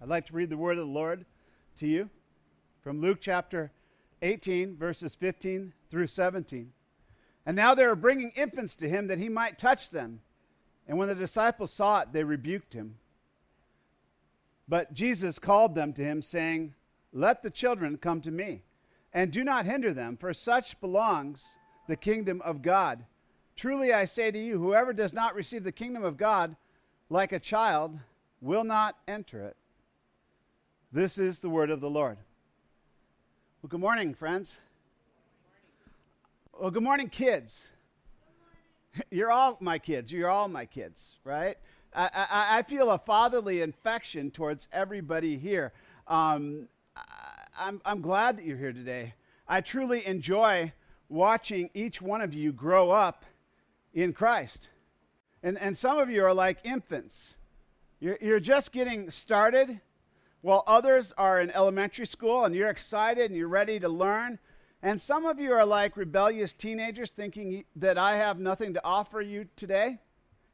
I'd like to read the word of the Lord to you from Luke chapter 18, verses 15 through 17. And now they were bringing infants to him that he might touch them. And when the disciples saw it, they rebuked him. But Jesus called them to him, saying, Let the children come to me, and do not hinder them, for such belongs the kingdom of God. Truly I say to you, whoever does not receive the kingdom of God like a child will not enter it. This is the word of the Lord. Well, good morning, friends. Well, good morning, kids. You're all my kids. You're all my kids, right? I, I, I feel a fatherly infection towards everybody here. Um, I, I'm, I'm glad that you're here today. I truly enjoy watching each one of you grow up in Christ. And, and some of you are like infants. You're, you're just getting started while others are in elementary school and you're excited and you're ready to learn. And some of you are like rebellious teenagers thinking that I have nothing to offer you today,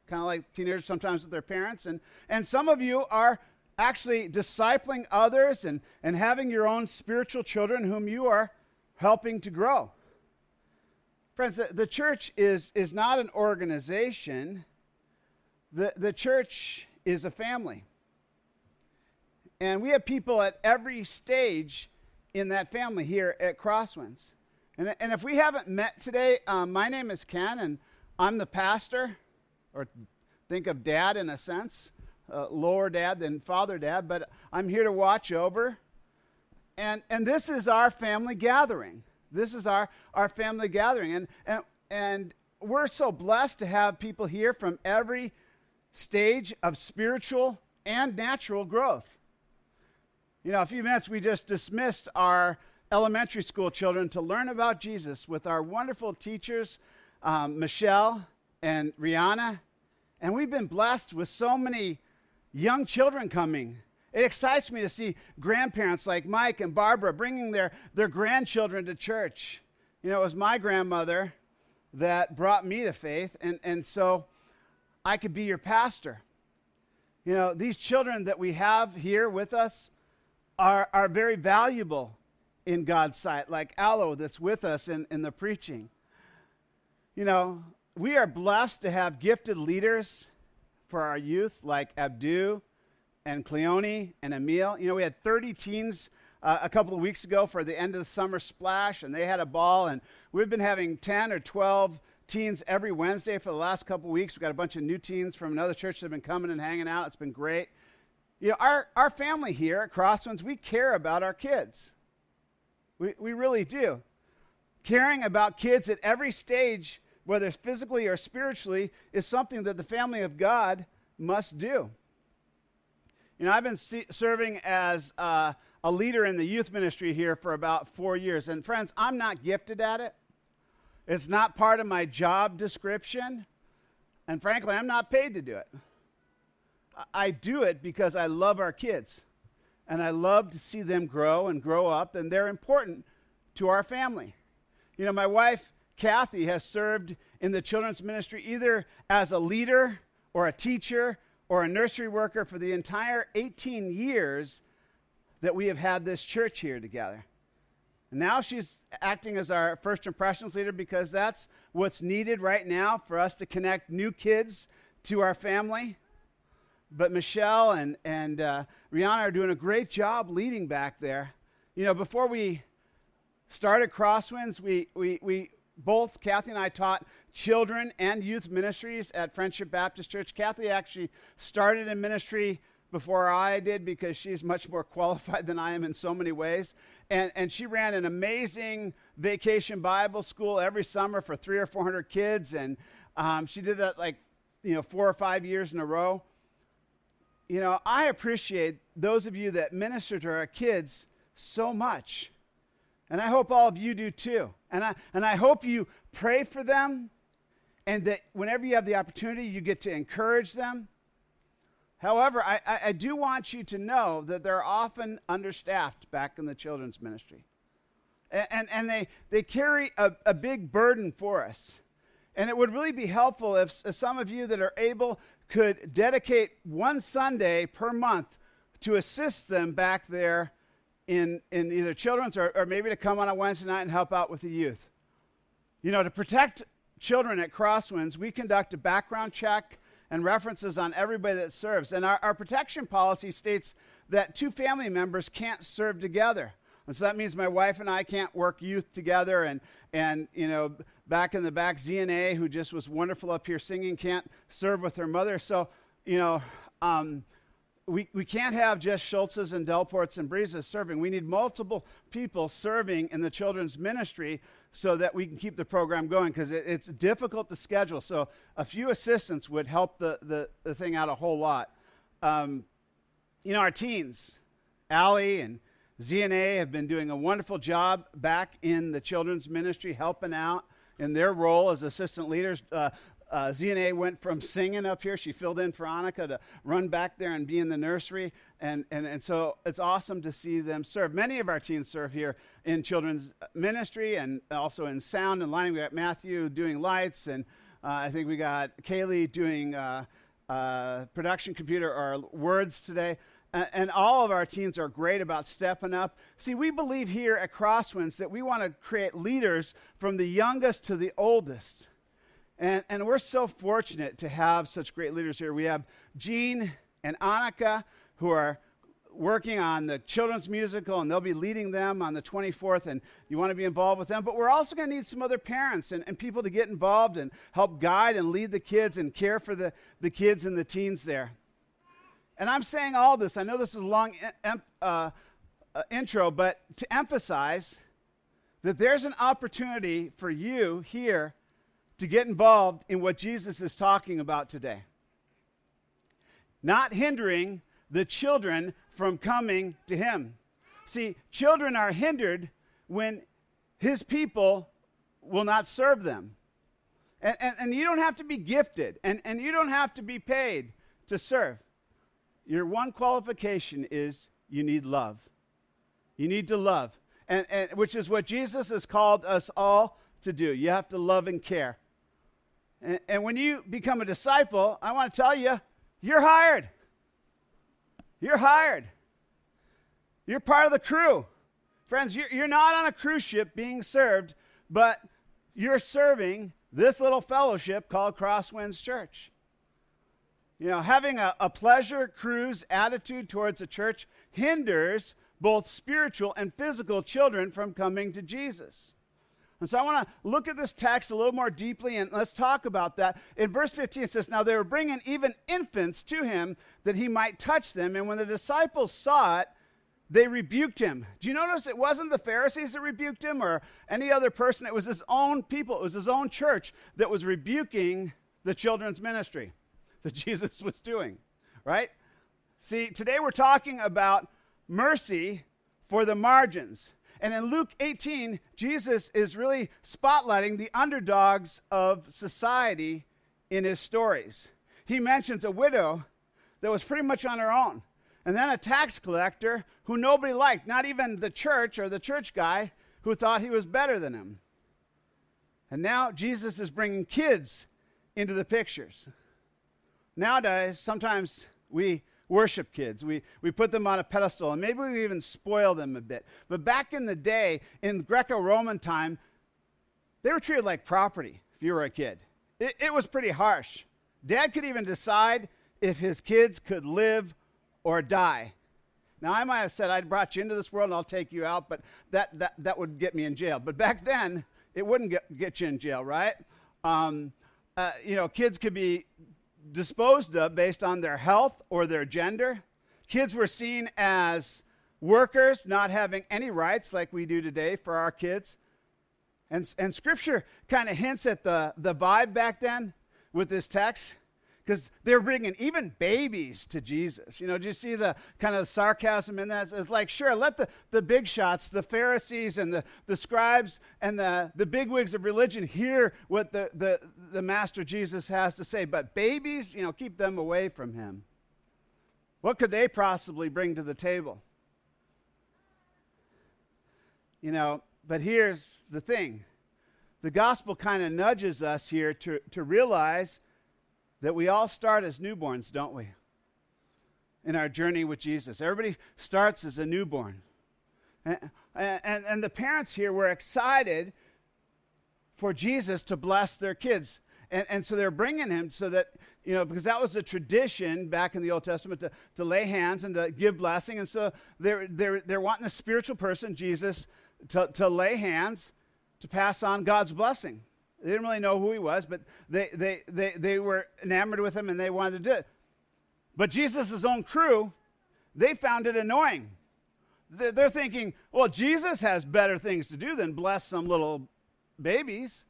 kind of like teenagers sometimes with their parents. And, and some of you are actually discipling others and, and having your own spiritual children whom you are helping to grow. Friends, the, the church is, is not an organization, the, the church is a family. And we have people at every stage in that family here at Crosswinds. And, and if we haven't met today, um, my name is Ken, and I'm the pastor, or think of dad in a sense, uh, lower dad than father dad, but I'm here to watch over. And, and this is our family gathering. This is our, our family gathering. And, and, and we're so blessed to have people here from every stage of spiritual and natural growth. You know, a few minutes we just dismissed our elementary school children to learn about Jesus with our wonderful teachers, um, Michelle and Rihanna. And we've been blessed with so many young children coming. It excites me to see grandparents like Mike and Barbara bringing their, their grandchildren to church. You know, it was my grandmother that brought me to faith, and, and so I could be your pastor. You know, these children that we have here with us, are, are very valuable in God's sight, like Aloe that's with us in, in the preaching. You know, we are blessed to have gifted leaders for our youth, like Abdu and Cleone and Emil. You know, we had 30 teens uh, a couple of weeks ago for the end of the summer splash, and they had a ball, and we've been having 10 or 12 teens every Wednesday for the last couple of weeks. We've got a bunch of new teens from another church that have been coming and hanging out. It's been great. You know, our, our family here at Crosswinds, we care about our kids. We, we really do. Caring about kids at every stage, whether it's physically or spiritually, is something that the family of God must do. You know, I've been see- serving as uh, a leader in the youth ministry here for about four years. And friends, I'm not gifted at it. It's not part of my job description. And frankly, I'm not paid to do it. I do it because I love our kids and I love to see them grow and grow up, and they're important to our family. You know, my wife, Kathy, has served in the children's ministry either as a leader or a teacher or a nursery worker for the entire 18 years that we have had this church here together. And now she's acting as our first impressions leader because that's what's needed right now for us to connect new kids to our family but Michelle and, and uh, Rihanna are doing a great job leading back there. You know, before we started Crosswinds, we, we, we both, Kathy and I, taught children and youth ministries at Friendship Baptist Church. Kathy actually started in ministry before I did because she's much more qualified than I am in so many ways. And, and she ran an amazing vacation Bible school every summer for three or 400 kids. And um, she did that like, you know, four or five years in a row you know, I appreciate those of you that minister to our kids so much. And I hope all of you do too. And I, and I hope you pray for them and that whenever you have the opportunity, you get to encourage them. However, I, I, I do want you to know that they're often understaffed back in the children's ministry. And, and, and they, they carry a, a big burden for us. And it would really be helpful if, if some of you that are able could dedicate one Sunday per month to assist them back there in, in either children's or, or maybe to come on a Wednesday night and help out with the youth. You know, to protect children at Crosswinds, we conduct a background check and references on everybody that serves. And our, our protection policy states that two family members can't serve together. And so that means my wife and I can't work youth together. And, and you know, back in the back, ZNA, who just was wonderful up here singing, can't serve with her mother. So, you know, um, we, we can't have just Schultzes and Delports and Breezes serving. We need multiple people serving in the children's ministry so that we can keep the program going because it, it's difficult to schedule. So a few assistants would help the, the, the thing out a whole lot. Um, you know, our teens, Allie and ZNA have been doing a wonderful job back in the children's ministry, helping out in their role as assistant leaders. Uh, uh, ZNA went from singing up here, she filled in for Annika to run back there and be in the nursery. And, and, and so it's awesome to see them serve. Many of our teens serve here in children's ministry and also in sound and lighting. We got Matthew doing lights, and uh, I think we got Kaylee doing uh, uh production computer or words today. And all of our teens are great about stepping up. See, we believe here at Crosswinds that we want to create leaders from the youngest to the oldest. And, and we're so fortunate to have such great leaders here. We have Jean and Annika who are working on the children's musical, and they'll be leading them on the 24th, and you want to be involved with them. But we're also going to need some other parents and, and people to get involved and help guide and lead the kids and care for the, the kids and the teens there. And I'm saying all this, I know this is a long uh, uh, intro, but to emphasize that there's an opportunity for you here to get involved in what Jesus is talking about today. Not hindering the children from coming to him. See, children are hindered when his people will not serve them. And, and, and, you don't have to be gifted, and, and you don't have to be paid to serve. Your one qualification is you need love. You need to love, and, and, which is what Jesus has called us all to do. You have to love and care. And, and when you become a disciple, I want to tell you, you're hired. You're hired. You're part of the crew. Friends, you're, you're not on a cruise ship being served, but you're serving this little fellowship called Crosswinds Church. You know, having a, a pleasure cruise attitude towards a church hinders both spiritual and physical children from coming to Jesus. And so I want to look at this text a little more deeply and let's talk about that. In verse 15, it says, Now they were bringing even infants to him that he might touch them. And when the disciples saw it, they rebuked him. Do you notice it wasn't the Pharisees that rebuked him or any other person? It was his own people, it was his own church that was rebuking the children's ministry that Jesus was doing, right? See, today we're talking about mercy for the margins. And in Luke 18, Jesus is really spotlighting the underdogs of society in his stories. He mentions a widow that was pretty much on her own, and then a tax collector who nobody liked, not even the church or the church guy who thought he was better than him. And now Jesus is bringing kids into the pictures. Nowadays, sometimes we worship kids. We, we put them on a pedestal, and maybe we even spoil them a bit. But back in the day, in Greco Roman time, they were treated like property if you were a kid. It, it was pretty harsh. Dad could even decide if his kids could live or die. Now, I might have said, I brought you into this world and I'll take you out, but that, that, that would get me in jail. But back then, it wouldn't get, get you in jail, right? Um, uh, you know, kids could be disposed of based on their health or their gender. Kids were seen as workers, not having any rights like we do today for our kids. And, and scripture kind of hints at the, the vibe back then with this text because they're bringing even babies to Jesus. You know, do you see the kind of sarcasm in that? It's like, sure, let the, the big shots, the Pharisees and the, the scribes and the, the bigwigs of religion hear what the, the, the Master Jesus has to say. But babies, you know, keep them away from him. What could they possibly bring to the table? You know, but here's the thing the gospel kind of nudges us here to, to realize that we all start as newborns, don't we? in our journey with Jesus. Everybody starts as a newborn. And, and, and the parents here were excited for Jesus to bless their kids. And, and so they're bringing him so that, you know, because that was a tradition back in the Old Testament to, to lay hands and to give blessing. And so they're, they're, they're wanting a spiritual person, Jesus, to, to lay hands to pass on God's blessing. They didn't really know who he was, but they, they, they, they were enamored with him and they wanted to do it. But Jesus' own crew, they found it annoying. They're thinking, well, Jesus has better things to do than bless some little babies.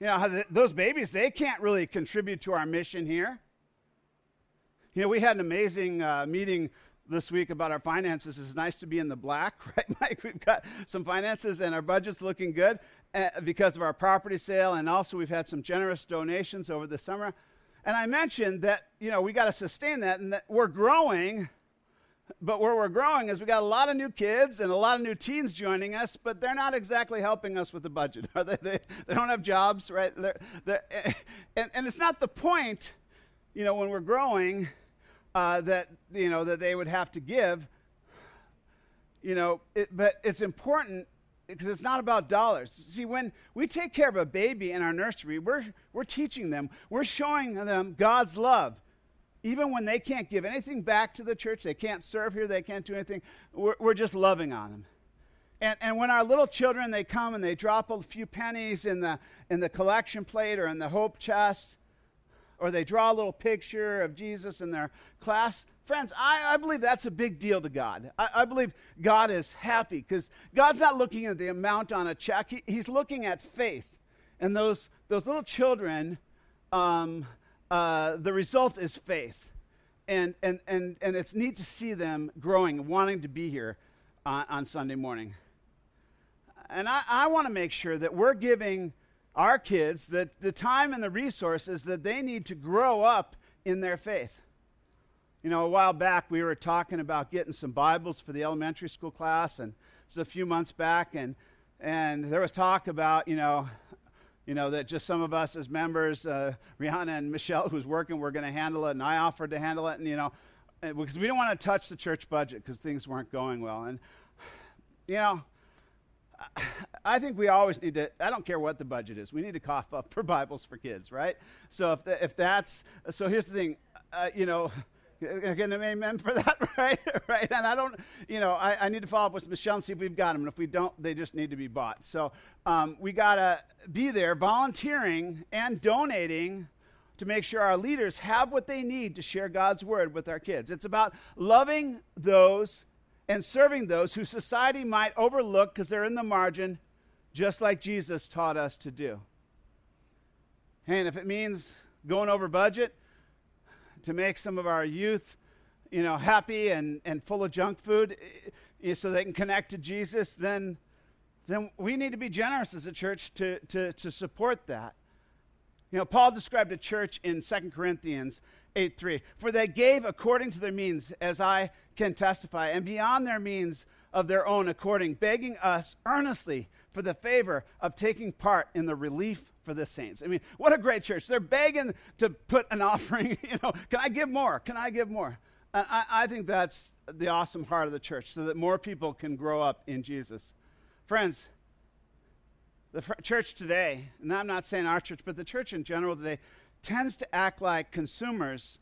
You know, those babies, they can't really contribute to our mission here. You know, we had an amazing uh, meeting this week about our finances. It's nice to be in the black, right, Mike? We've got some finances and our budget's looking good because of our property sale, and also we've had some generous donations over the summer. And I mentioned that, you know, we got to sustain that and that we're growing but where we're growing is we got a lot of new kids and a lot of new teens joining us, but they're not exactly helping us with the budget. Are they? They, they don't have jobs, right? They're, they're, and, and it's not the point, you know, when we're growing, uh, that you know that they would have to give. You know, it, but it's important because it's not about dollars. See, when we take care of a baby in our nursery, we're, we're teaching them, we're showing them God's love even when they can't give anything back to the church, they can't serve here, they can't do anything, we're, we're just loving on them. And, and when our little children, they come and they drop a few pennies in the, in the collection plate or in the hope chest, or they draw a little picture of Jesus in their class, friends, I, I believe that's a big deal to God. I, I believe God is happy because God's not looking at the amount on a check, he, He's looking at faith. And those, those little children, um, uh, the result is faith. And, and, and, and it's neat to see them growing, wanting to be here on, on Sunday morning. And I, I want to make sure that we're giving our kids the, the time and the resources that they need to grow up in their faith. You know, a while back we were talking about getting some Bibles for the elementary school class, and it was a few months back, and, and there was talk about, you know, you know, that just some of us as members, uh, Rihanna and Michelle, who's working, we're going to handle it, and I offered to handle it, and, you know, because we don't want to touch the church budget because things weren't going well. And, you know, I think we always need to, I don't care what the budget is, we need to cough up for Bibles for kids, right? So if, the, if that's, so here's the thing, uh, you know, Again, an amen for that, right? right? And I don't, you know, I, I, need to follow up with Michelle and see if we've got them. And if we don't, they just need to be bought. So um, we got to be there volunteering and donating to make sure our leaders have what they need to share God's word with our kids. It's about loving those and serving those who society might overlook because they're in the margin, just like Jesus taught us to do. And if it means going over budget, to make some of our youth, you know, happy and, and full of junk food eh, so they can connect to Jesus, then, then we need to be generous as a church to, to, to support that. You know, Paul described a church in 2 Corinthians 8 3. For they gave according to their means, as I can testify, and beyond their means of their own according, begging us earnestly for the favor of taking part in the relief for the saints. I mean, what a great church. They're begging to put an offering, you know, can I give more? Can I give more? And I, I think that's the awesome heart of the church so that more people can grow up in Jesus. Friends, the fr- church today, and I'm not saying our church, but the church in general today, tends to act like consumers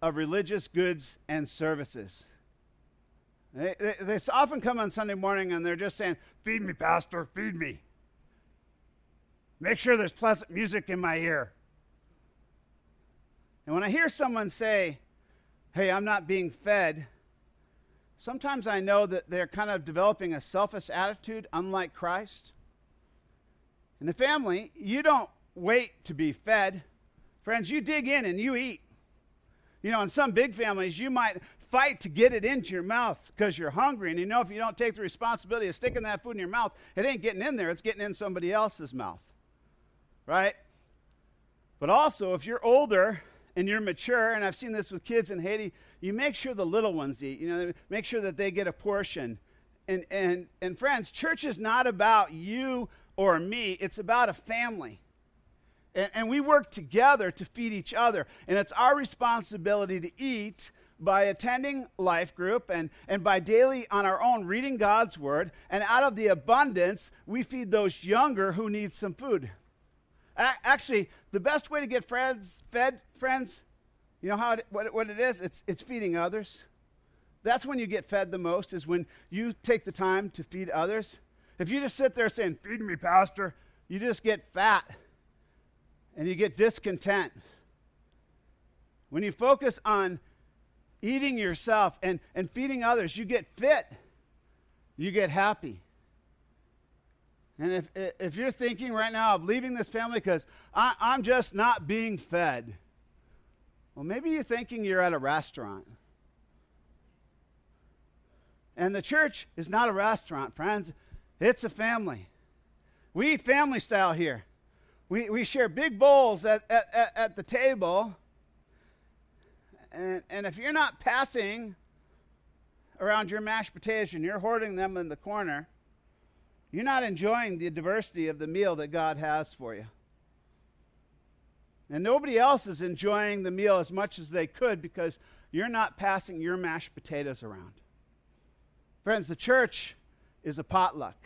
of religious goods and services. They, they, they often come on Sunday morning and they're just saying, Feed me, Pastor, feed me. Make sure there's pleasant music in my ear. And when I hear someone say, Hey, I'm not being fed, sometimes I know that they're kind of developing a selfish attitude, unlike Christ. In the family, you don't wait to be fed. Friends, you dig in and you eat. You know, in some big families, you might fight to get it into your mouth because you're hungry. And you know, if you don't take the responsibility of sticking that food in your mouth, it ain't getting in there, it's getting in somebody else's mouth right? But also, if you're older and you're mature, and I've seen this with kids in Haiti, you make sure the little ones eat. You know, make sure that they get a portion. And and and friends, church is not about you or me. It's about a family. And, and we work together to feed each other. And it's our responsibility to eat by attending life group and, and by daily on our own reading God's word. And out of the abundance, we feed those younger who need some food. Actually, the best way to get friends fed, friends, you know how it, what, what it is? It's, it's feeding others. That's when you get fed the most, is when you take the time to feed others. If you just sit there saying, Feed me, Pastor, you just get fat and you get discontent. When you focus on eating yourself and, and feeding others, you get fit, you get happy. And if, if you're thinking right now of leaving this family because I'm just not being fed, well, maybe you're thinking you're at a restaurant. And the church is not a restaurant, friends, it's a family. We eat family style here. We, we share big bowls at, at, at, at the table and, and if you're not passing around your mashed potatoes and you're hoarding them in the corner, you're not enjoying the diversity of the meal that God has for you. And nobody else is enjoying the meal as much as they could because you're not passing your mashed potatoes around. Friends, the church is a potluck.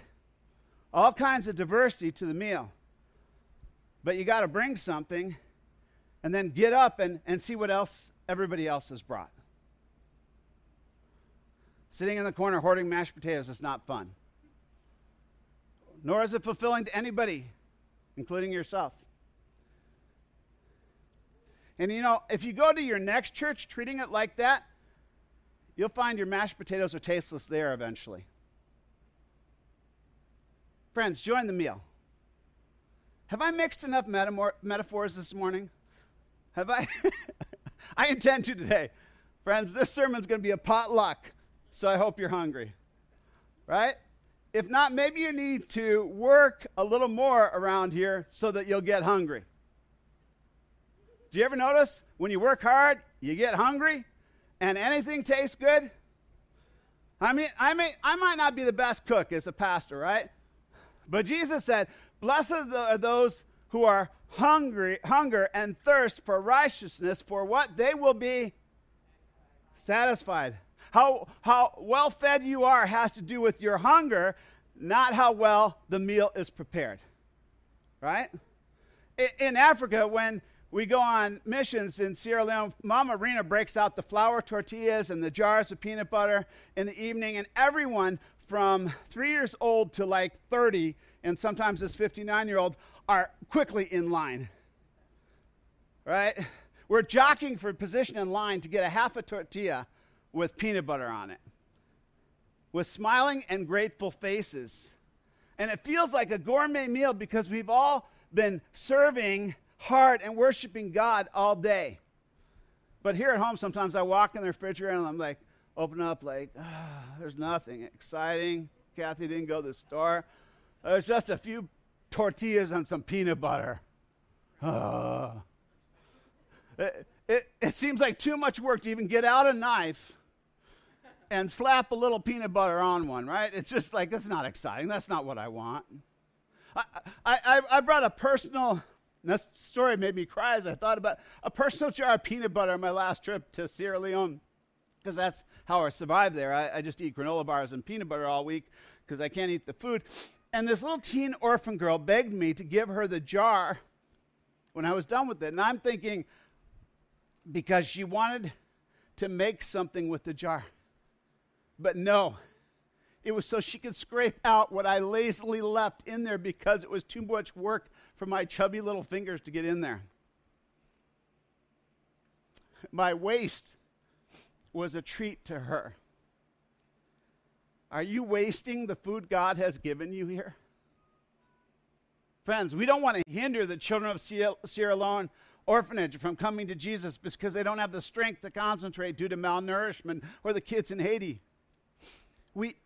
All kinds of diversity to the meal. But you got to bring something and then get up and, and see what else everybody else has brought. Sitting in the corner hoarding mashed potatoes is not fun. Nor is it fulfilling to anybody, including yourself. And you know, if you go to your next church treating it like that, you'll find your mashed potatoes are tasteless there eventually. Friends, join the meal. Have I mixed enough metaphors this morning? Have I? I intend to today. Friends, this sermon's going to be a potluck, so I hope you're hungry. Right? If not, maybe you need to work a little more around here so that you'll get hungry. Do you ever notice when you work hard, you get hungry and anything tastes good? I mean, I may I might not be the best cook as a pastor, right? But Jesus said, "Blessed are those who are hungry, hunger and thirst for righteousness, for what they will be satisfied. How, how well fed you are has to do with your hunger, not how well the meal is prepared. Right? In, Africa, when we go on missions in Sierra Leone, Mama Rena breaks out the flour tortillas and the jars of peanut butter in the evening, and everyone from three years old to like 30, and sometimes this 59 year old, are quickly in line. Right? We're jockeying for position in line to get a half a tortilla with peanut butter on it, with smiling and grateful faces. And it feels like a gourmet meal because we've all been serving hard and worshiping God all day. But here at home, sometimes I walk in the refrigerator and I'm like, open up, like, oh, there's nothing exciting. Kathy didn't go to the store. There's just a few tortillas and some peanut butter. Uh, it, it, it seems like too much work to even get out a knife and slap a little peanut butter on one, right? It's just like, that's not exciting. That's not what I want. I, I, I brought a personal, that story made me cry as I thought about a personal jar of peanut butter on my last trip to Sierra Leone because that's how I survive there. I, I, just eat granola bars and peanut butter all week because I can't eat the food. And this little teen orphan girl begged me to give her the jar when I was done with it. And I'm thinking, because she wanted to make something with the jar. But no, it was so she could scrape out what I lazily left in there because it was too much work for my chubby little fingers to get in there. My waste was a treat to her. Are you wasting the food God has given you here? Friends, we don't want to hinder the children of Sierra Leone orphanage from coming to Jesus because they don't have the strength to concentrate due to malnourishment or the kids in Haiti. We,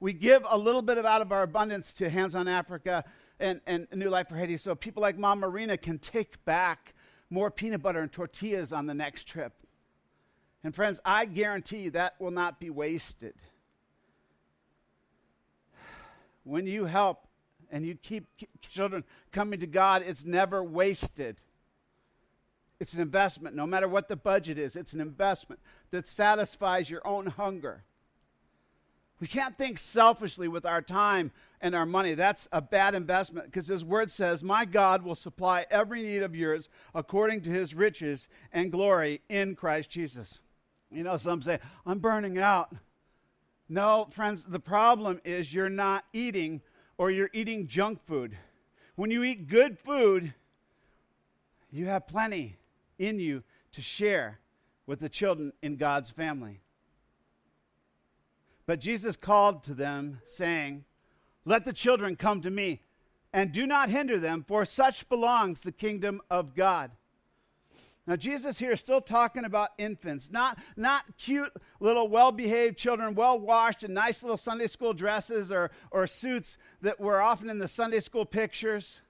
we give a little bit of out of our abundance to Hands on Africa and, and New Life for Haiti so people like Mom Marina can take back more peanut butter and tortillas on the next trip. And friends, I guarantee that will not be wasted when you help and you keep children coming to God, it's never wasted. It's an investment. No matter what the budget is, it's an investment. that satisfies your own hunger. We can't think selfishly with our time and our money. That's a bad investment because His Word says, My God will supply every need of yours according to His riches and glory in Christ Jesus. You know, some say, I'm burning out. No, friends, the problem is you're not eating or you're eating junk food. When you eat good food, you have plenty in you to share with the children in God's family. But Jesus called to them, saying, Let the children come to me, and do not hinder them, for such belongs the kingdom of God. Now, Jesus here is still talking about infants, not, not cute little well behaved children, well washed in nice little Sunday school dresses or, or suits that were often in the Sunday school pictures.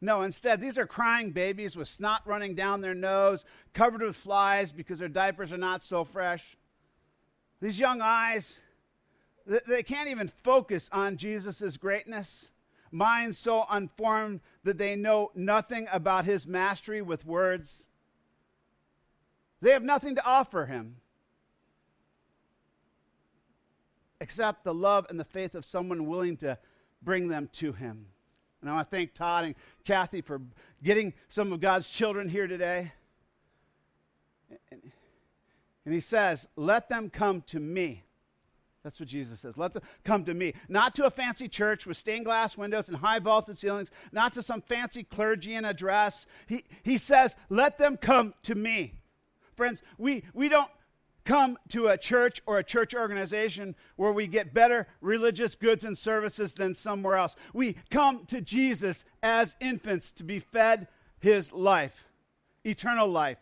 No, instead, these are crying babies with snot running down their nose, covered with flies because their diapers are not so fresh. These young eyes, they can't even focus on Jesus' greatness. Minds so unformed that they know nothing about his mastery with words. They have nothing to offer him except the love and the faith of someone willing to bring them to him. And I want to thank Todd and Kathy for getting some of God's children here today. And he says, Let them come to me. That's what Jesus says. Let them come to me. Not to a fancy church with stained glass windows and high vaulted ceilings, not to some fancy clergy in a dress. He, he says, Let them come to me. Friends, we, we don't come to a church or a church organization where we get better religious goods and services than somewhere else. We come to Jesus as infants to be fed his life, eternal life,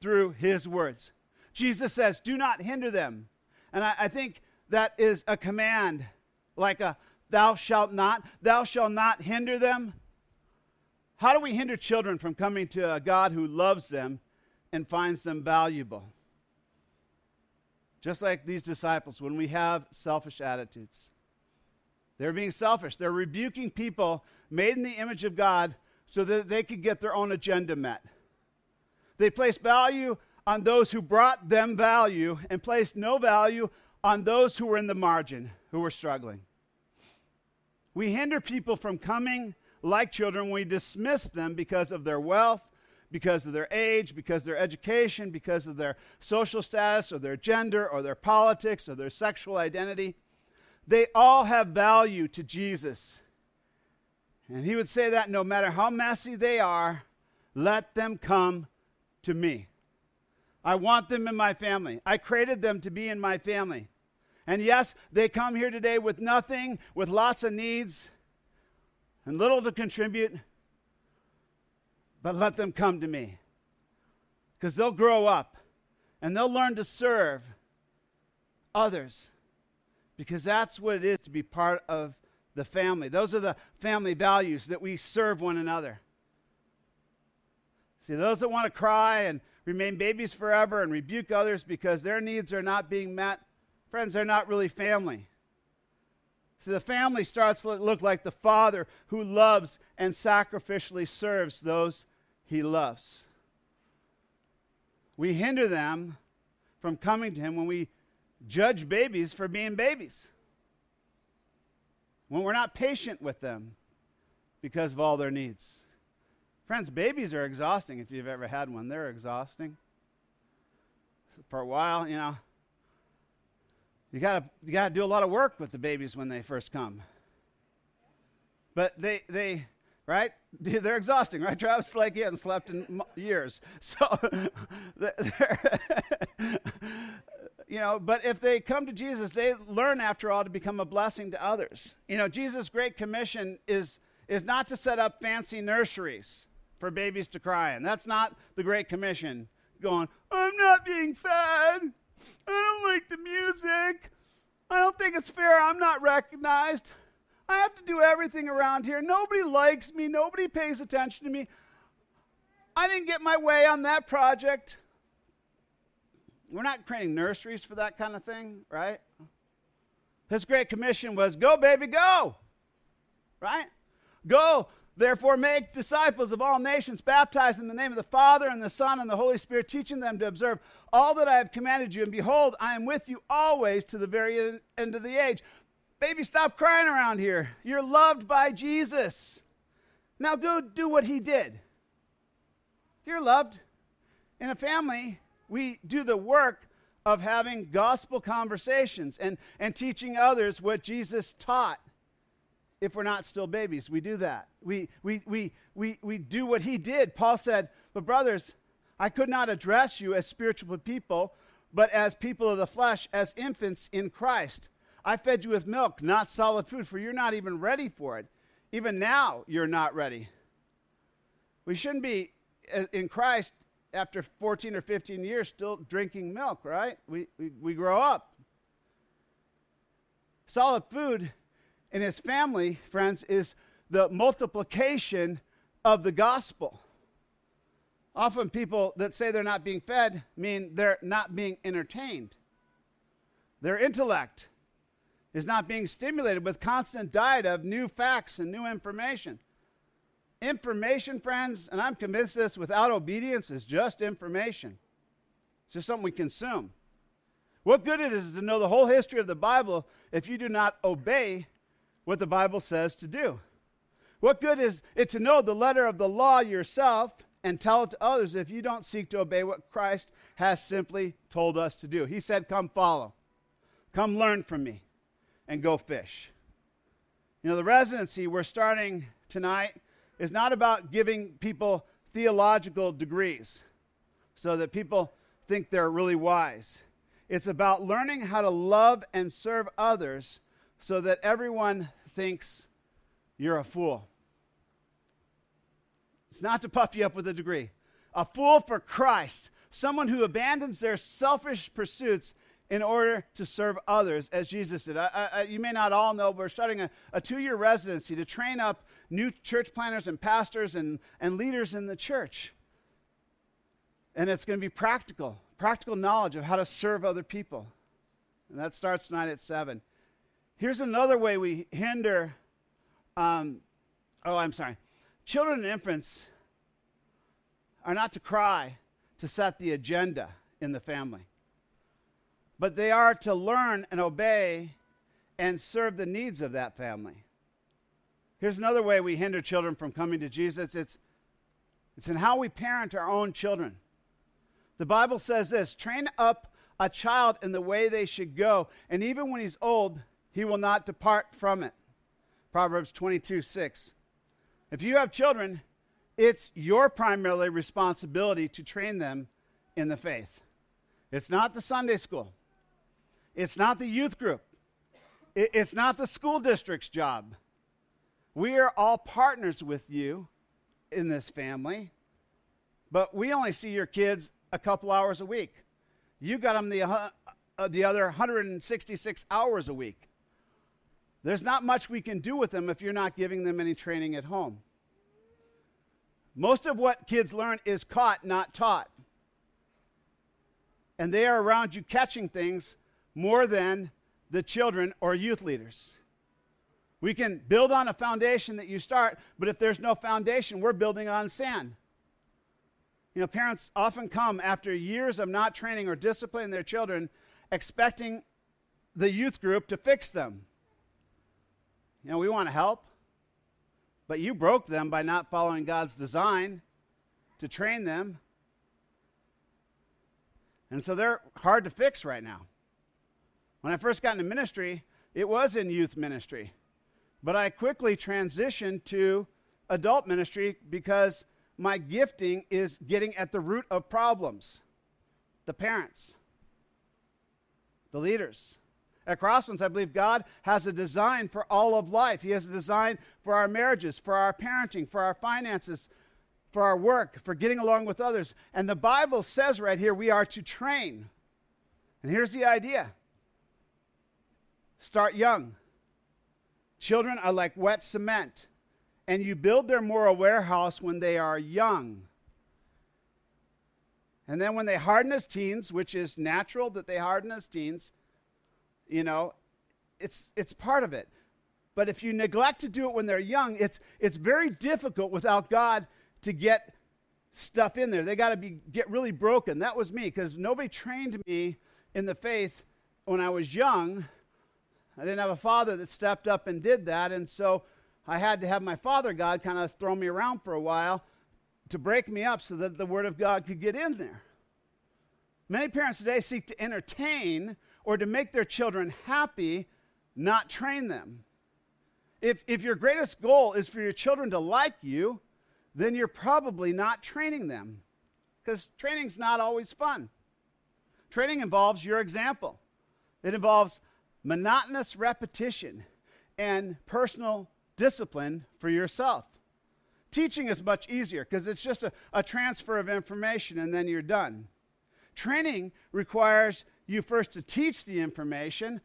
through his words. Jesus says, Do not hinder them. And I, I think that is a command, like a thou shalt not, thou shalt not hinder them. How do we hinder children from coming to a God who loves them and finds them valuable? Just like these disciples, when we have selfish attitudes, they're being selfish. They're rebuking people made in the image of God so that they could get their own agenda met. They place value on those who brought them value and placed no value on those who were in the margin, who were struggling. We hinder people from coming like children we dismiss them because of their wealth because of their age, because of their education, because of their social status or their gender or their politics or their sexual identity. They all have value to Jesus. And he would say that no matter how messy they are, let them come to me. I want them in my family. I created them to be in my family. And yes, they come here today with nothing, with lots of needs and little to contribute but let them come to me. Because they'll grow up and they'll learn to serve others. Because that's what it is to be part of the family. Those are the family values that we serve one another. See, those that want to cry and remain babies forever and rebuke others because their needs are not being met, friends, they're not really family. See, the family starts to look like the father who loves and sacrificially serves those he loves. We hinder them from coming to him when we judge babies for being babies. When we're not patient with them because of all their needs. Friends, babies are exhausting if you've ever had one. They're exhausting. For a while, you know, you got to you got to do a lot of work with the babies when they first come. But they they right? They're exhausting, right, Travis? Like he hasn't slept in years. So, you know, but if they come to Jesus, they learn, after all, to become a blessing to others. You know, Jesus' great commission is, is not to set up fancy nurseries for babies to cry in. That's not the great commission. Going, I'm not being fed. I don't like the music. I don't think it's fair. I'm not recognized. I have to do everything around here. Nobody likes me. Nobody pays attention to me. I didn't get my way on that project. We're not creating nurseries for that kind of thing, right? His great commission was go, baby, go. Right? Go. Therefore, make disciples of all nations, baptize in the name of the Father and the Son and the Holy Spirit, teaching them to observe all that I have commanded you. And behold, I am with you always to the very end of the age. Baby, stop crying around here. You're loved by Jesus. Now go do what he did. You're loved. In a family, we do the work of having gospel conversations and, and teaching others what Jesus taught if we're not still babies. We do that. We, we, we, we, we do what he did. Paul said, But brothers, I could not address you as spiritual people, but as people of the flesh, as infants in Christ. I fed you with milk, not solid food, for you're not even ready for it. Even now, you're not ready. We shouldn't be uh, in Christ after 14 or 15 years still drinking milk, right? We, we, we grow up. Solid food in his family, friends, is the multiplication of the gospel. Often people that say they're not being fed mean they're not being entertained. Their intellect is not being stimulated with constant diet of new facts and new information. Information, friends, and I'm convinced this without obedience is just information. It's just something we consume. What good it is to know the whole history of the Bible if you do not obey what the Bible says to do. What good is it to know the letter of the law yourself and tell it to others if you don't seek to obey what Christ has simply told us to do? He said, Come follow, come learn from me, and go fish. You know, the residency we're starting tonight is not about giving people theological degrees so that people think they're really wise. It's about learning how to love and serve others so that everyone thinks you're a fool. It's not to puff you up with a degree. A fool for Christ, someone who abandons their selfish pursuits in order to serve others as Jesus did. I, I, you may not all know, but we're starting a, a two year residency to train up new church planners and pastors and, and leaders in the church. And it's going to be practical, practical knowledge of how to serve other people. And that starts tonight at 7. Here's another way we hinder, um, oh, I'm sorry. Children and infants are not to cry to set the agenda in the family, but they are to learn and obey and serve the needs of that family. Here's another way we hinder children from coming to Jesus it's, it's in how we parent our own children. The Bible says this train up a child in the way they should go, and even when he's old, he will not depart from it. Proverbs 22 6. If you have children, it's your primarily responsibility to train them in the faith. It's not the Sunday school, it's not the youth group, it's not the school district's job. We are all partners with you in this family, but we only see your kids a couple hours a week. You got them the, uh, the other 166 hours a week. There's not much we can do with them if you're not giving them any training at home. Most of what kids learn is caught, not taught. And they are around you catching things more than the children or youth leaders. We can build on a foundation that you start, but if there's no foundation, we're building on sand. You know, parents often come after years of not training or disciplining their children, expecting the youth group to fix them. You know, we want to help, but you broke them by not following God's design to train them. And so they're hard to fix right now. When I first got into ministry, it was in youth ministry. But I quickly transitioned to adult ministry because my gifting is getting at the root of problems the parents, the leaders, at Crosswinds, I believe God has a design for all of life. He has a design for our marriages, for our parenting, for our finances, for our work, for getting along with others. And the Bible says right here we are to train. And here's the idea start young. Children are like wet cement, and you build their moral warehouse when they are young. And then when they harden as teens, which is natural that they harden as teens, you know, it's, it's part of it. But if you neglect to do it when they're young, it's, it's very difficult without God to get stuff in there. They got to be get really broken. That was me because nobody trained me in the faith when I was young. I didn't have a father that stepped up and did that, and so I had to have my father God kind of throw me around for a while to break me up so that the word of God could get in there. Many parents today seek to entertain or to make their children happy, not train them. If, if your greatest goal is for your children to like you, then you're probably not training them because training's not always fun. Training involves your example, it involves monotonous repetition and personal discipline for yourself. Teaching is much easier because it's just a, a transfer of information and then you're done. Training requires you first to teach the information,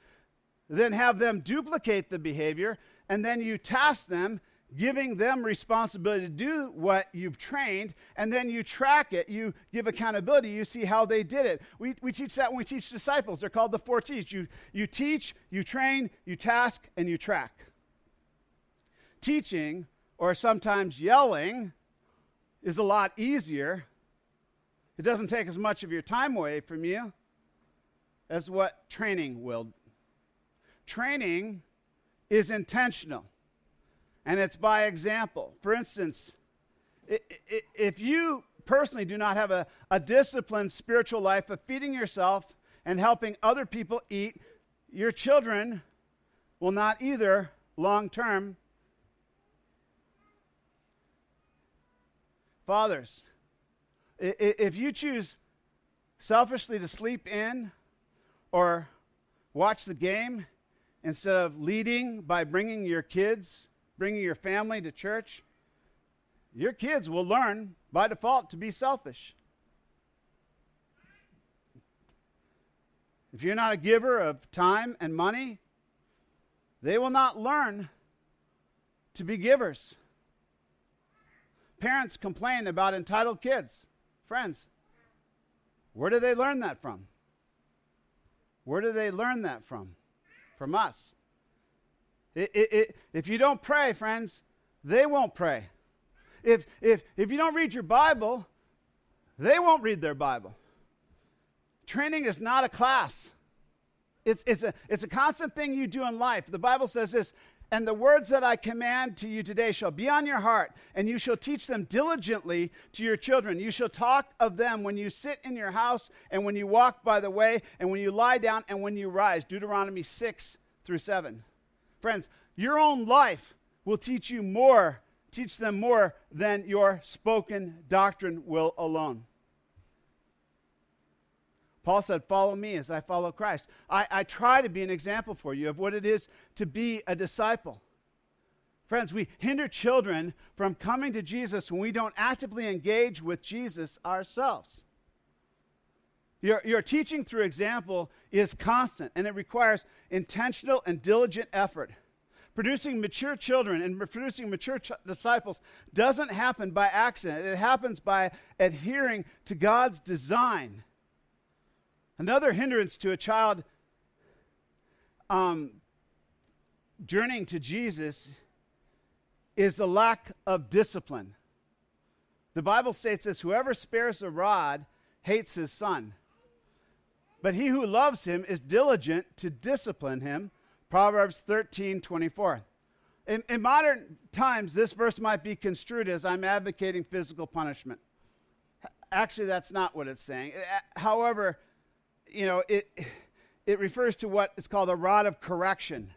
then have them duplicate the behavior, and then you task them, giving them responsibility to do what you've trained, and then you track it. You give accountability. You see how they did it. We, we teach that when we teach disciples. They're called the four T's. You, you teach, you train, you task, and you track. Teaching, or sometimes yelling, is a lot easier. It doesn't take as much of your time away from you as what training will. Training is intentional and it's by example. For instance, if you personally do not have a, a disciplined spiritual life of feeding yourself and helping other people eat, your children will not either long term. Fathers, if you choose selfishly to sleep in or watch the game instead of leading by bringing your kids bringing your family to church, your kids will learn by default to be selfish. If you're not a giver of time and money, they will not learn to be givers. Parents complain about entitled kids. Friends, where do they learn that from? Where do they learn that from? From us. It, it, it, if you don't pray, friends, they won't pray. If, if, if you don't read your Bible, they won't read their Bible. Training is not a class, it's, it's, a, it's a constant thing you do in life. The Bible says this and the words that I command to you today shall be on your heart, and you shall teach them diligently to your children. You shall talk of them when you sit in your house, and when you walk by the way, and when you lie down, and when you rise. Deuteronomy 6 through 7. Friends, your own life will teach you more, teach them more than your spoken doctrine will alone. Paul said, Follow me as I follow Christ. I, I try to be an example for you of what it is to be a disciple. Friends, we hinder children from coming to Jesus when we don't actively engage with Jesus ourselves. Your, your teaching through example is constant and it requires intentional and diligent effort. Producing mature children and producing mature ch- disciples doesn't happen by accident, it happens by adhering to God's design. Another hindrance to a child um, journeying to Jesus is the lack of discipline. The Bible states this whoever spares a rod hates his son. But he who loves him is diligent to discipline him. Proverbs 13 24. In, in, modern times, this verse might be construed as I'm advocating physical punishment. Actually, that's not what it's saying. However, you know, it, it refers to what is called a rod of correction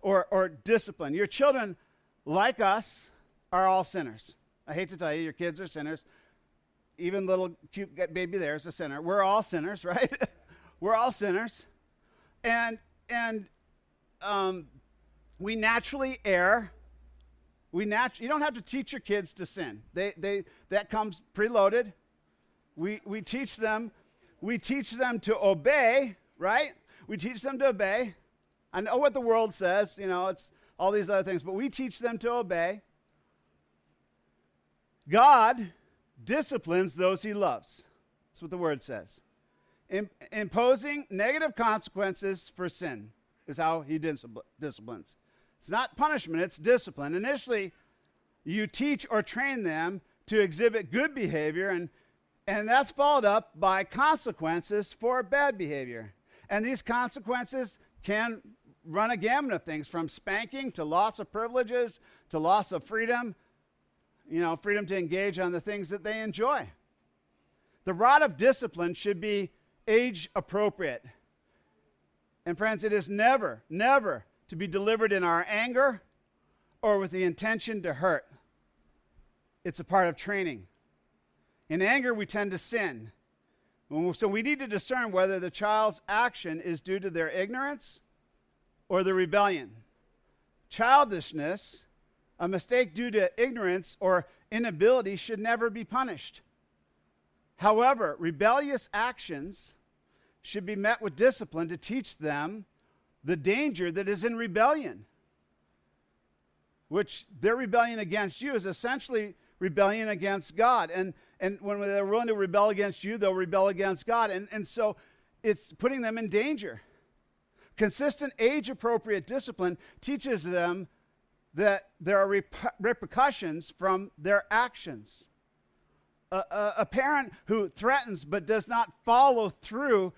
or, or discipline. Your children, like us, are all sinners. I hate to tell you, your kids are sinners. Even little cute baby there is a sinner. We're all sinners, right? We're all sinners. And, and um, we naturally err. We nat- you don't have to teach your kids to sin. They, they, that comes preloaded. We, we teach them we teach them to obey, right? We teach them to obey. I know what the world says, you know, it's all these other things, but we teach them to obey. God disciplines those he loves. That's what the word says imposing negative consequences for sin is how he disciplines. It's not punishment, it's discipline. Initially, you teach or train them to exhibit good behavior, and, and that's followed up by consequences for bad behavior. And these consequences can run a gamut of things from spanking to loss of privileges to loss of freedom, you know, freedom to engage on the things that they enjoy. The rod of discipline should be age appropriate. And friends, it is never, never to be delivered in our anger or with the intention to hurt. It's a part of training. In anger, we tend to sin. So we need to discern whether the child's action is due to their ignorance or the rebellion. Childishness, a mistake due to ignorance or inability, should never be punished. However, rebellious actions should be met with discipline to teach them the danger that is in rebellion, which their rebellion against you is essentially rebellion against God. And, and when they're willing to rebel against you, they'll rebel against God. And, and so it's putting them in danger. Consistent age appropriate discipline teaches them that there are rep- repercussions from their actions. A, a, a, parent who threatens but does not follow through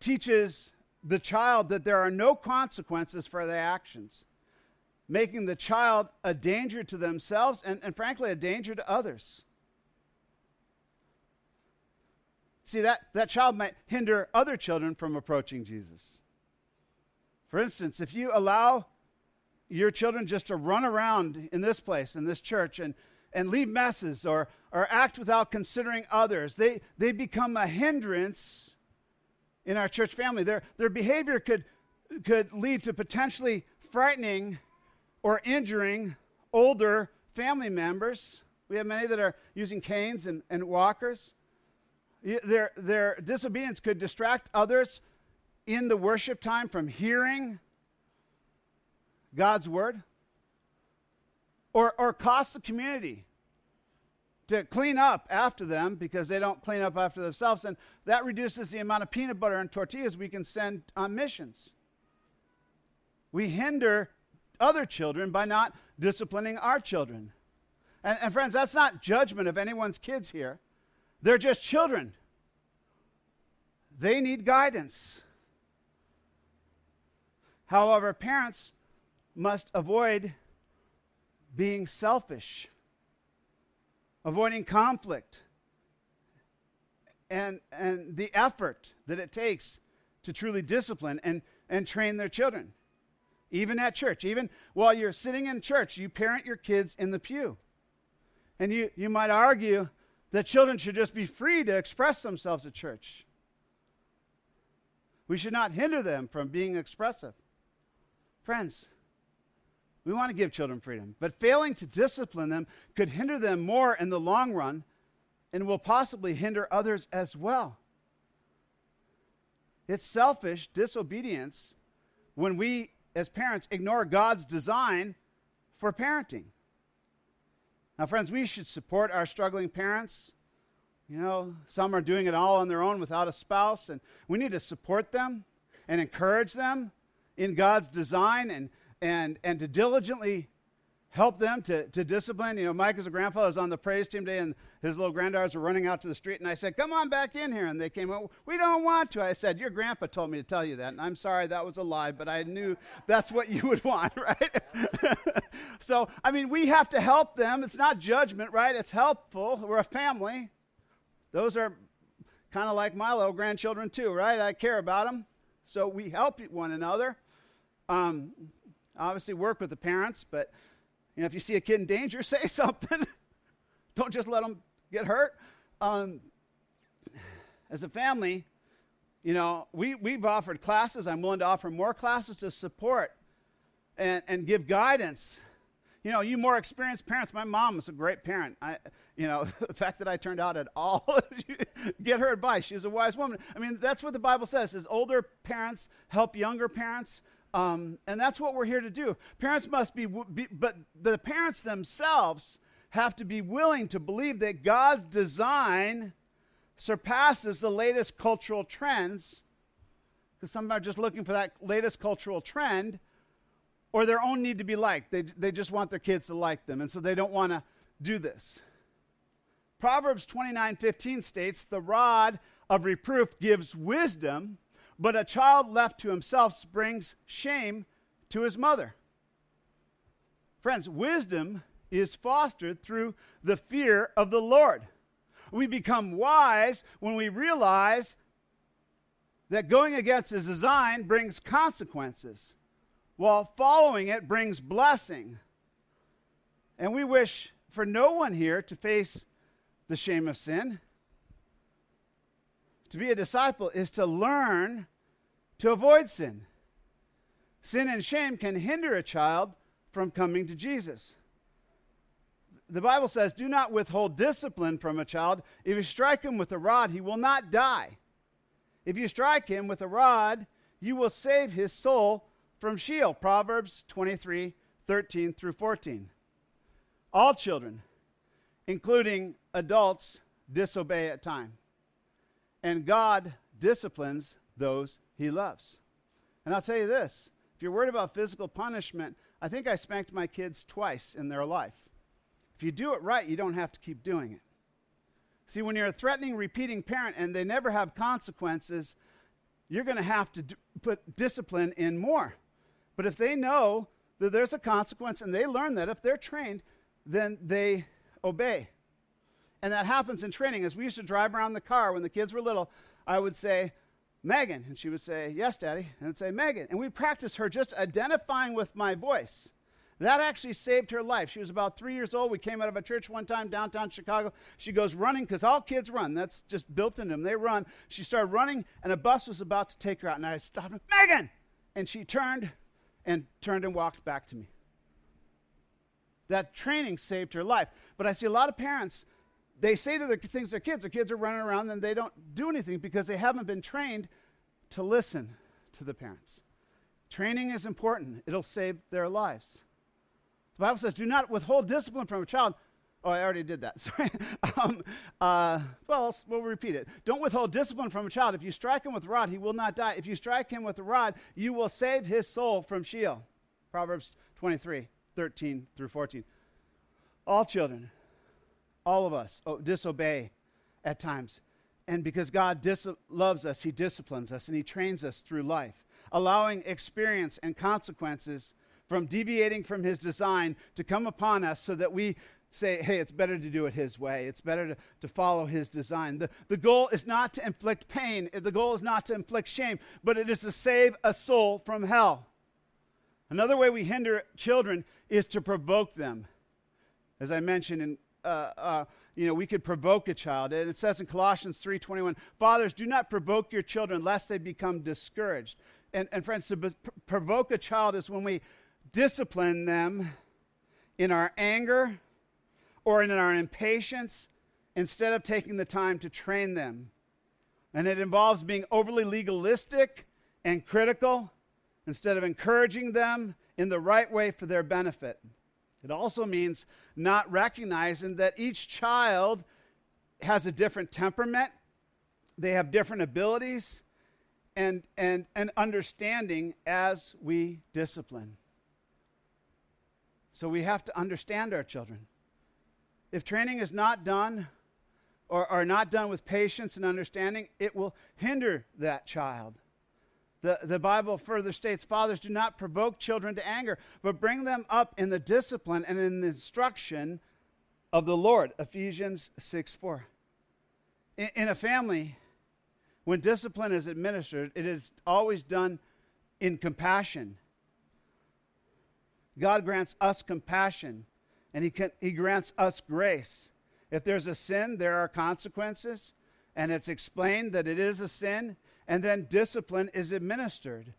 teaches the child that there are no consequences for their actions, making the child a danger to themselves and, and frankly, a danger to others. See, that, that child might hinder other children from approaching Jesus. For instance, if you allow your children just to run around in this place, in this church, and, and leave messes or, or act without considering others, they, they become a hindrance in our church family. Their, their behavior could, could lead to potentially frightening or injuring older family members. We have many that are using canes and, and walkers. Their, their disobedience could distract others in the worship time from hearing God's word or, or cost the community to clean up after them because they don't clean up after themselves. And that reduces the amount of peanut butter and tortillas we can send on missions. We hinder other children by not disciplining our children. And, and friends, that's not judgment of anyone's kids here. They're just children. They need guidance. However, parents must avoid being selfish, avoiding conflict, and, and the effort that it takes to truly discipline and, and train their children. Even at church, even while you're sitting in church, you parent your kids in the pew. And you, you might argue that children should just be free to express themselves at church. We should not hinder them from being expressive. Friends, we want to give children freedom, but failing to discipline them could hinder them more in the long run and will possibly hinder others as well. It's selfish disobedience when we, as parents, ignore God's design for parenting. Now, friends, we should support our struggling parents. You know, some are doing it all on their own without a spouse, and we need to support them and encourage them in God's design and, and, and to diligently help them to, to discipline. You know, Mike, as a grandfather, was on the praise team day, and his little granddaughters were running out to the street, and I said, Come on back in here. And they came out, We don't want to. I said, Your grandpa told me to tell you that. And I'm sorry that was a lie, but I knew that's what you would want, right? so, I mean, we have to help them. It's not judgment, right? It's helpful. We're a family. Those are kind of like my little grandchildren, too, right? I care about them. So we help one another. Um, obviously, work with the parents, but you know, if you see a kid in danger, say something. Don't just let them get hurt. Um, as a family, you know, we, we've offered classes. I'm willing to offer more classes to support and, and give guidance. You know, you more experienced parents. My mom was a great parent. I, you know, the fact that I turned out at all, get her advice. She's a wise woman. I mean, that's what the Bible says: is older parents help younger parents. Um, and that's what we're here to do. Parents must be, be, but the parents themselves have to be willing to believe that God's design surpasses the latest cultural trends, because some are just looking for that latest cultural trend, or their own need to be liked. They, they just want their kids to like them, and so they don't want to do this. Proverbs 29 15 states, The rod of reproof gives wisdom, but a child left to himself brings shame to his mother. Friends, wisdom is fostered through the fear of the Lord. We become wise when we realize that going against his design brings consequences, while following it brings blessing. And we wish for no one here to face the shame of sin. To be a disciple is to learn to avoid sin. Sin and shame can hinder a child from coming to Jesus. The Bible says, Do not withhold discipline from a child. If you strike him with a rod, he will not die. If you strike him with a rod, you will save his soul from Sheol. Proverbs 23 13 through 14. All children, including adults, disobey at time. And God disciplines those he loves. And I'll tell you this if you're worried about physical punishment, I think I spanked my kids twice in their life. If you do it right, you don't have to keep doing it. See, when you're a threatening, repeating parent and they never have consequences, you're going to have to d- put discipline in more. But if they know that there's a consequence and they learn that, if they're trained, then they obey. And that happens in training. As we used to drive around the car when the kids were little, I would say, Megan. And she would say, Yes, Daddy. And I'd say, Megan. And we'd practice her just identifying with my voice. That actually saved her life. She was about three years old. We came out of a church one time downtown Chicago. She goes running because all kids run. That's just built in them. They run. She started running, and a bus was about to take her out. And I stopped her, Megan! And she turned and turned and walked back to me. That training saved her life. But I see a lot of parents, they say to their things their kids, their kids are running around and they don't do anything because they haven't been trained to listen to the parents. Training is important, it'll save their lives. The Bible says, do not withhold discipline from a child. Oh, I already did that. Sorry. um, uh, well, we'll repeat it. Don't withhold discipline from a child. If you strike him with a rod, he will not die. If you strike him with a rod, you will save his soul from Sheol. Proverbs 23, 13 through 14. All children, all of us, oh, disobey at times. And because God dis- loves us, he disciplines us and he trains us through life, allowing experience and consequences from deviating from his design to come upon us so that we say, hey, it's better to do it his way. It's better to, to follow his design. The, the goal is not to inflict pain, the goal is not to inflict shame, but it is to save a soul from hell. Another way we hinder children is to provoke them. As I mentioned in uh, uh, you know, we could provoke a child. And it says in Colossians 3.21, Fathers, do not provoke your children lest they become discouraged. And, and friends, to provoke a child is when we discipline them in our anger or in our impatience instead of taking the time to train them. And it involves being overly legalistic and critical instead of encouraging them in the right way for their benefit. It also means not recognizing that each child has a different temperament, they have different abilities, and, and, and understanding as we discipline. So we have to understand our children. If training is not done or, or not done with patience and understanding, it will hinder that child. The, the Bible further states fathers do not provoke children to anger, but bring them up in the discipline and in the instruction of the Lord. Ephesians 6 4. In, in a family, when discipline is administered, it is always done in compassion God grants us compassion and he, can, he grants us grace. If there's a sin, there are consequences, and it's explained that it is a sin, and then discipline is administered.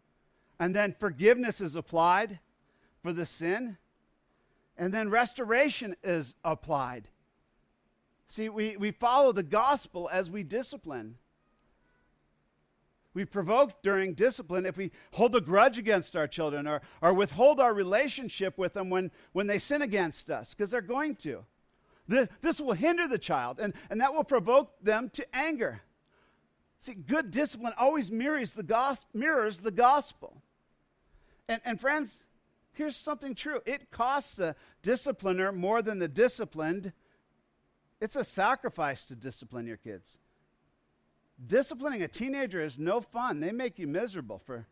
And then forgiveness is applied for the sin, and then restoration is applied. See, we, we follow the gospel as we discipline. We provoke during discipline if we hold a grudge against our children or, or withhold our relationship with them when, when they sin against us, because they're going to. This, this will hinder the child, and, and that will provoke them to anger. See, good discipline always mirrors the, gos- mirrors the gospel. And, and friends, here's something true it costs the discipliner more than the disciplined. It's a sacrifice to discipline your kids. Disciplining a teenager is no fun. They make you miserable for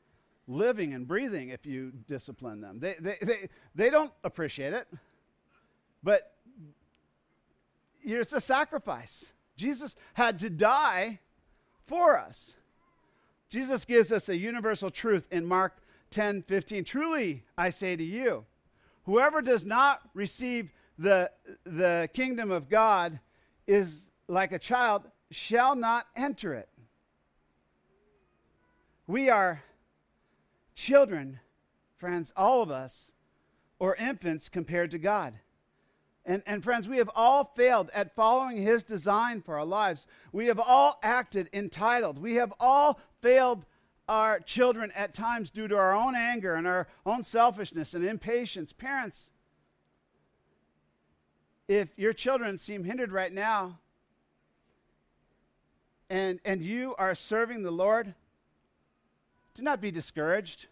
living and breathing if you discipline them. They, they, they, they don't appreciate it, but it's a sacrifice. Jesus had to die for us. Jesus gives us a universal truth in Mark 10 15. Truly, I say to you, whoever does not receive the, the kingdom of God is like a child, shall not enter it. We are children, friends, all of us, or infants compared to God. And, and friends, we have all failed at following His design for our lives. We have all acted entitled. We have all failed our children at times due to our own anger and our own selfishness and impatience. Parents, if your children seem hindered right now and, and you are serving the Lord, do not be discouraged.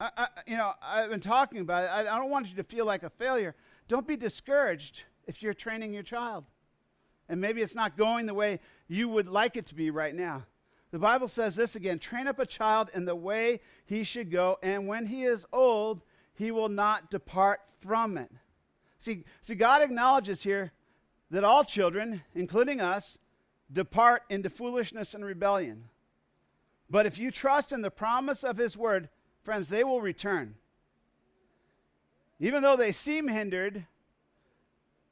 I, you know, I've been talking about it. I, I don't want you to feel like a failure. Don't be discouraged if you're training your child. And maybe it's not going the way you would like it to be right now. The Bible says this again train up a child in the way he should go, and when he is old, he will not depart from it. See, see, God acknowledges here that all children, including us, depart into foolishness and rebellion. But if you trust in the promise of his word, friends, they will return. Even though they seem hindered,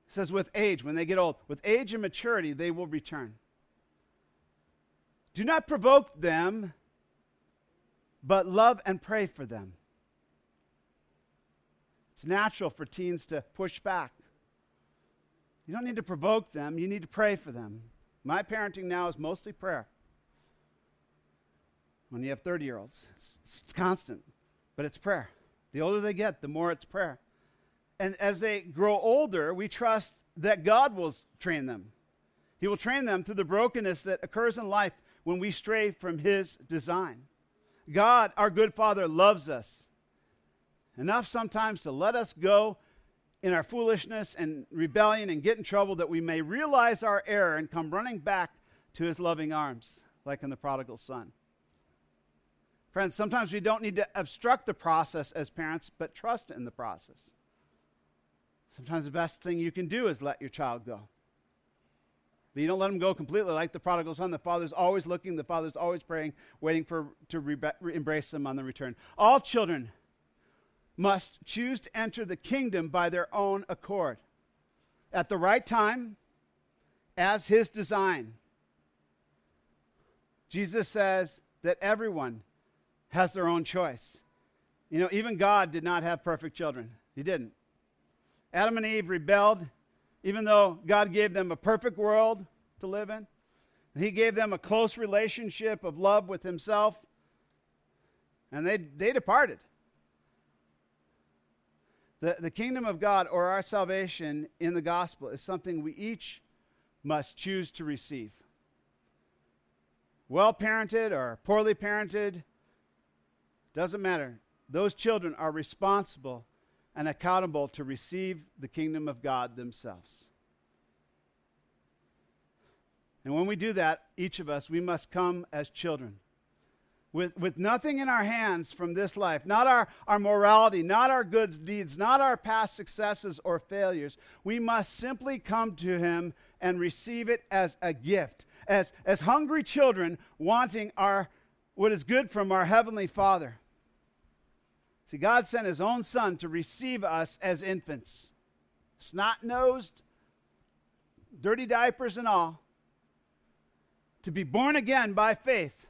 says with age, when they get old, with age and maturity, they will return. Do not provoke them, but love and pray for them. It's natural for teens to push back. You don't need to provoke them, you need to pray for them. My parenting now is mostly prayer. When you have 30 year olds, it's, it's constant, but it's prayer. The older they get, the more it's prayer. And as they grow older, we trust that God will train them. He will train them through the brokenness that occurs in life when we stray from His design. God, our good Father, loves us enough sometimes to let us go in our foolishness and rebellion and get in trouble that we may realize our error and come running back to His loving arms, like in the prodigal son. Friends, sometimes we don't need to obstruct the process as parents, but trust in the process. Sometimes the best thing you can do is let your child go. But you don't let them go completely like the prodigal son. The father's always looking, the father's always praying, waiting for to re- embrace them on the return. All children must choose to enter the kingdom by their own accord at the right time as his design. Jesus says that everyone has their own choice. You know, even God did not have perfect children. He didn't. Adam and Eve rebelled even though God gave them a perfect world to live in, He gave them a close relationship of love with Himself, and they, they departed. The, the kingdom of God or our salvation in the gospel is something we each must choose to receive. Well parented or poorly parented, doesn't matter. Those children are responsible and accountable to receive the kingdom of God themselves. And when we do that, each of us, we must come as children. With, with nothing in our hands from this life, not our, our morality, not our good deeds, not our past successes or failures. We must simply come to Him and receive it as a gift, as, as hungry children wanting our, what is good from our Heavenly Father. See, God sent his own son to receive us as infants, snot nosed, dirty diapers and all, to be born again by faith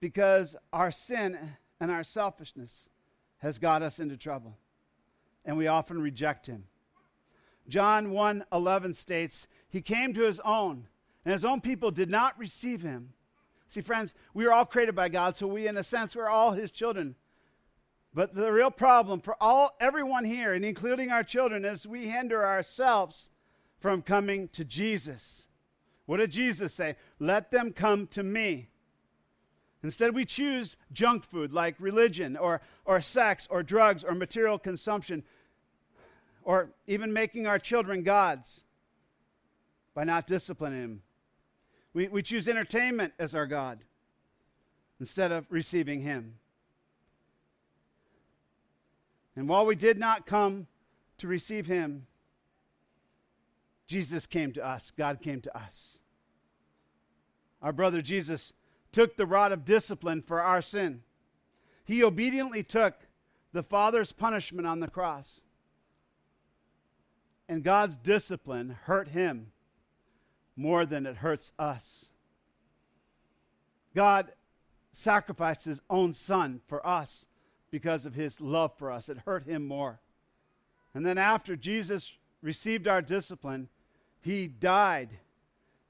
because our sin and our selfishness has got us into trouble and we often reject him. John 1:11 states, "He came to his own, and his own people did not receive him." See friends, we are all created by God, so we in a sense we're all his children. But the real problem for all everyone here, and including our children, is we hinder ourselves from coming to Jesus. What did Jesus say? Let them come to me. Instead, we choose junk food like religion or, or sex or drugs or material consumption or even making our children gods by not disciplining them. We, we choose entertainment as our God instead of receiving Him. And while we did not come to receive Him, Jesus came to us. God came to us. Our brother Jesus took the rod of discipline for our sin. He obediently took the Father's punishment on the cross. And God's discipline hurt him more than it hurts us. God sacrificed his own son for us because of his love for us. It hurt him more. And then after Jesus received our discipline, he died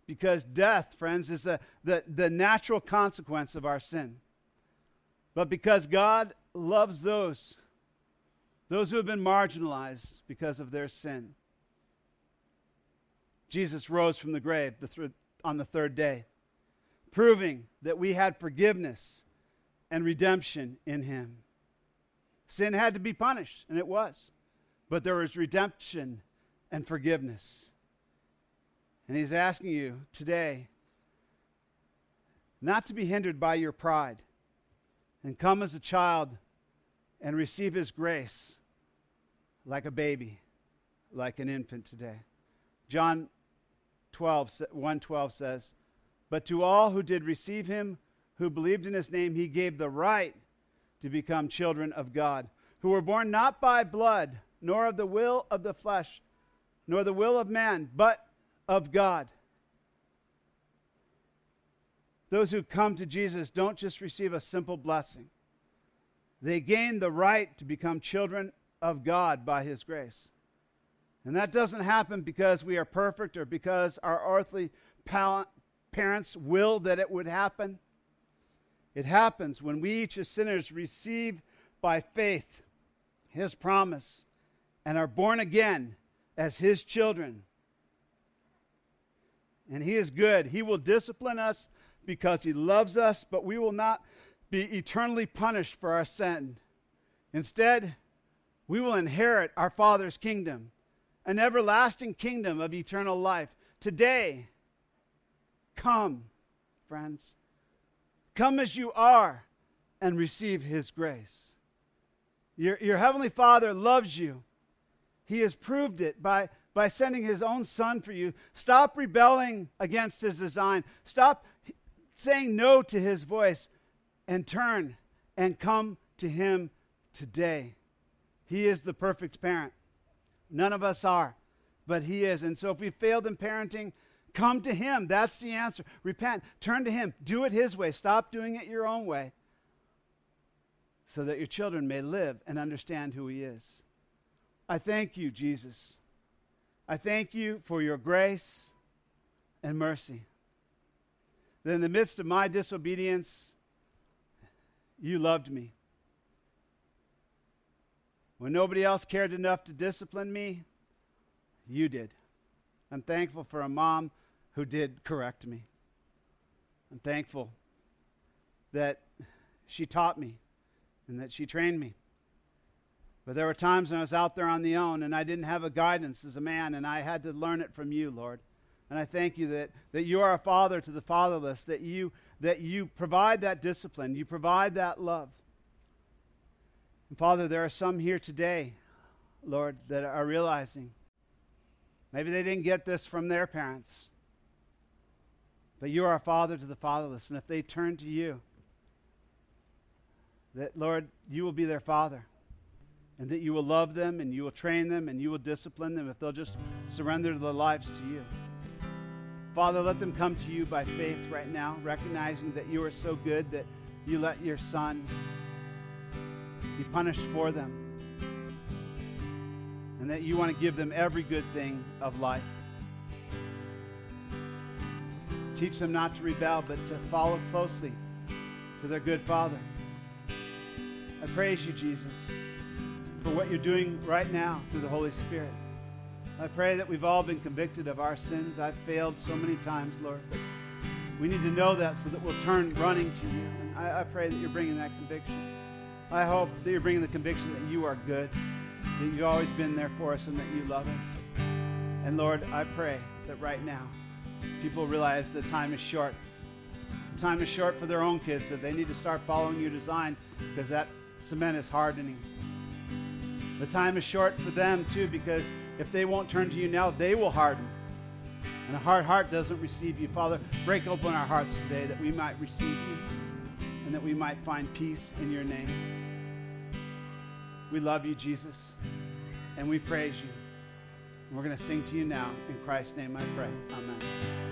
because death, friends, is the, the, the natural consequence of our sin. But because God loves those, those who have been marginalized because of their sin, Jesus rose from the grave the th- on the third day, proving that we had forgiveness and redemption in him. Sin had to be punished, and it was. But there was redemption and forgiveness. And he's asking you today not to be hindered by your pride and come as a child and receive his grace like a baby, like an infant today. John 12, 112 says, But to all who did receive him, who believed in his name, he gave the right to become children of God, who were born not by blood, nor of the will of the flesh, nor the will of man, but of God. Those who come to Jesus don't just receive a simple blessing, they gain the right to become children of God by His grace. And that doesn't happen because we are perfect or because our earthly parents will that it would happen. It happens when we each as sinners receive by faith His promise and are born again as His children and He is good. He will discipline us because He loves us, but we will not be eternally punished for our sin. Instead, we will inherit our Father's kingdom, an everlasting kingdom of eternal life. Today, come, friends. Come as you are and receive His grace. Your, your Heavenly Father loves you. He has proved it by by sending his own son for you. Stop rebelling against his design. Stop saying no to his voice and turn and come to him today. He is the perfect parent. None of us are, but he is. And so if we failed in parenting, come to him. That's the answer. Repent, turn to him, do it his way. Stop doing it your own way so that your children may live and understand who he is. I thank you, Jesus I thank you for your grace and mercy. That in the midst of my disobedience, you loved me. When nobody else cared enough to discipline me, you did. I'm thankful for a mom who did correct me. I'm thankful that she taught me and that she trained me. But there were times when I was out there on the own and I didn't have a guidance as a man, and I had to learn it from you, Lord. And I thank you that, that you are a father to the fatherless, that you, that you provide that discipline, you provide that love. And Father, there are some here today, Lord, that are realizing maybe they didn't get this from their parents, but you are a father to the fatherless. And if they turn to you, that, Lord, you will be their father and that you will love them and you will train them and you will discipline them if they'll just surrender their lives to you. Father, let them come to you by faith right now, recognizing that you are so good that you let your son be punished for them and that you want to give them every good thing of life. Teach them not to rebel, but to follow closely to their good Father. I praise you, Jesus for what you're doing right now through the Holy Spirit. I pray that we've all been convicted of our sins. I've failed so many times, Lord, We need to know that so that we'll turn running to you. And I, I pray that you're bringing that conviction. I hope that you're bringing the conviction that you are good, that you've always been there for us, and that you love us. And Lord, I pray that right now people realize the time is short. time is short for their own kids, that they need to start following your design because that cement is hardening. The time is short for them too because if they won't turn to you now, they will harden. And a hard heart doesn't receive you. Father, break open our hearts today that we might receive you and that we might find peace in your name. We love you, Jesus, and we praise you. And we're going to sing to you now. In Christ's name I pray. Amen.